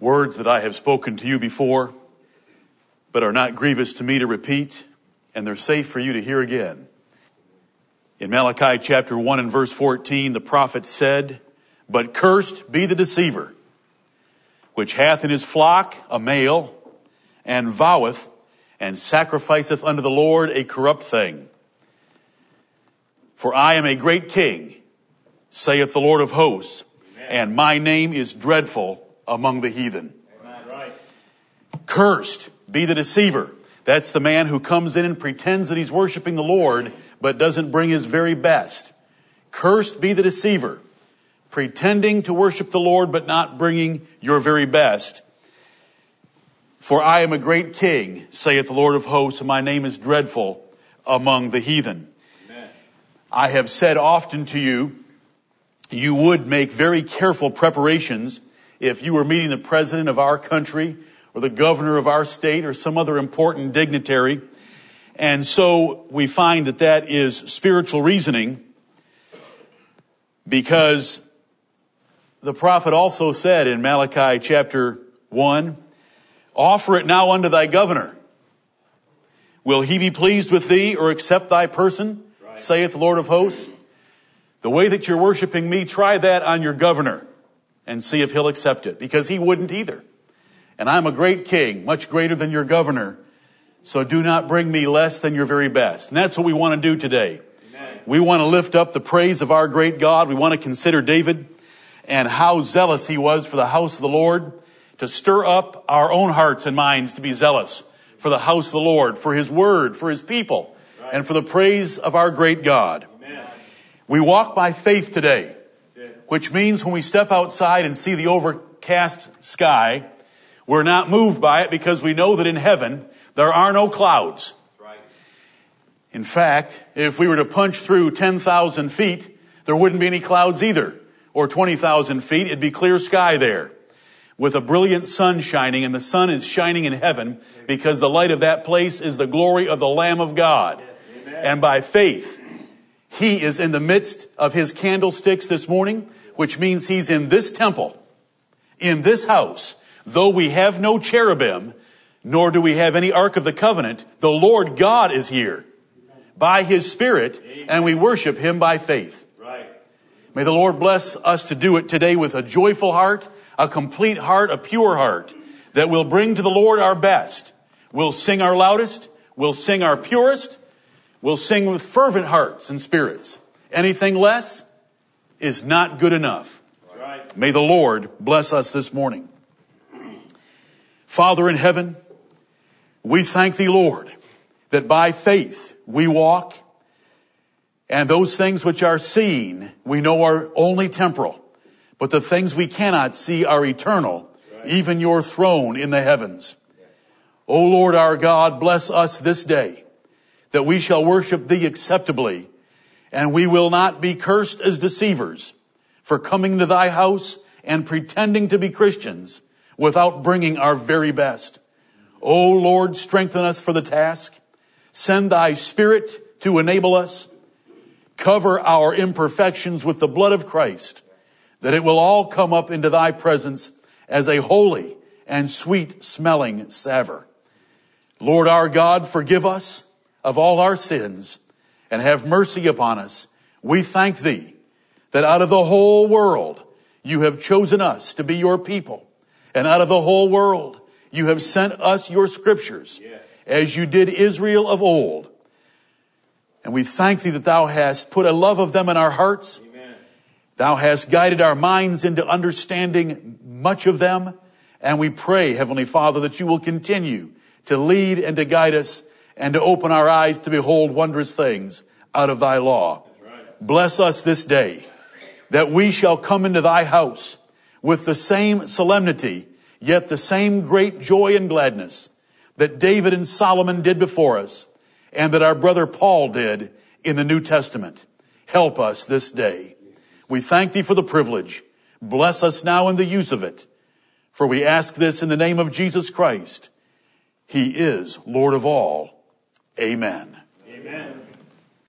words that I have spoken to you before, but are not grievous to me to repeat, and they're safe for you to hear again. In Malachi chapter 1 and verse 14, the prophet said, But cursed be the deceiver, which hath in his flock a male, and voweth, and sacrificeth unto the Lord a corrupt thing. For I am a great king, saith the Lord of hosts, Amen. and my name is dreadful among the heathen. Right. Cursed be the deceiver. That's the man who comes in and pretends that he's worshiping the Lord, but doesn't bring his very best. Cursed be the deceiver, pretending to worship the Lord, but not bringing your very best. For I am a great king, saith the Lord of hosts, and my name is dreadful among the heathen. I have said often to you, you would make very careful preparations if you were meeting the president of our country or the governor of our state or some other important dignitary. And so we find that that is spiritual reasoning because the prophet also said in Malachi chapter 1, offer it now unto thy governor. Will he be pleased with thee or accept thy person? saith the Lord of hosts. The way that you're worshiping me, try that on your governor and see if he'll accept it because he wouldn't either. And I'm a great king, much greater than your governor. So do not bring me less than your very best. And that's what we want to do today. Amen. We want to lift up the praise of our great God. We want to consider David and how zealous he was for the house of the Lord to stir up our own hearts and minds to be zealous for the house of the Lord, for his word, for his people, and for the praise of our great God. Amen. We walk by faith today, which means when we step outside and see the overcast sky, we're not moved by it because we know that in heaven there are no clouds. Right. In fact, if we were to punch through 10,000 feet, there wouldn't be any clouds either. Or 20,000 feet, it'd be clear sky there with a brilliant sun shining, and the sun is shining in heaven because the light of that place is the glory of the Lamb of God and by faith, he is in the midst of his candlesticks this morning, which means he's in this temple, in this house. Though we have no cherubim, nor do we have any Ark of the Covenant, the Lord God is here by his Spirit, and we worship him by faith. Right. May the Lord bless us to do it today with a joyful heart, a complete heart, a pure heart, that will bring to the Lord our best. We'll sing our loudest, we'll sing our purest, We'll sing with fervent hearts and spirits. Anything less is not good enough. May the Lord bless us this morning. Father in heaven, we thank thee, Lord, that by faith we walk and those things which are seen we know are only temporal, but the things we cannot see are eternal, even your throne in the heavens. O Lord our God, bless us this day that we shall worship thee acceptably, and we will not be cursed as deceivers for coming to thy house and pretending to be Christians without bringing our very best. O Lord, strengthen us for the task. Send thy spirit to enable us. Cover our imperfections with the blood of Christ, that it will all come up into thy presence as a holy and sweet smelling savor. Lord our God, forgive us of all our sins and have mercy upon us. We thank thee that out of the whole world you have chosen us to be your people. And out of the whole world you have sent us your scriptures as you did Israel of old. And we thank thee that thou hast put a love of them in our hearts. Amen. Thou hast guided our minds into understanding much of them. And we pray, Heavenly Father, that you will continue to lead and to guide us and to open our eyes to behold wondrous things out of thy law. Bless us this day that we shall come into thy house with the same solemnity, yet the same great joy and gladness that David and Solomon did before us and that our brother Paul did in the New Testament. Help us this day. We thank thee for the privilege. Bless us now in the use of it. For we ask this in the name of Jesus Christ. He is Lord of all. Amen. Amen.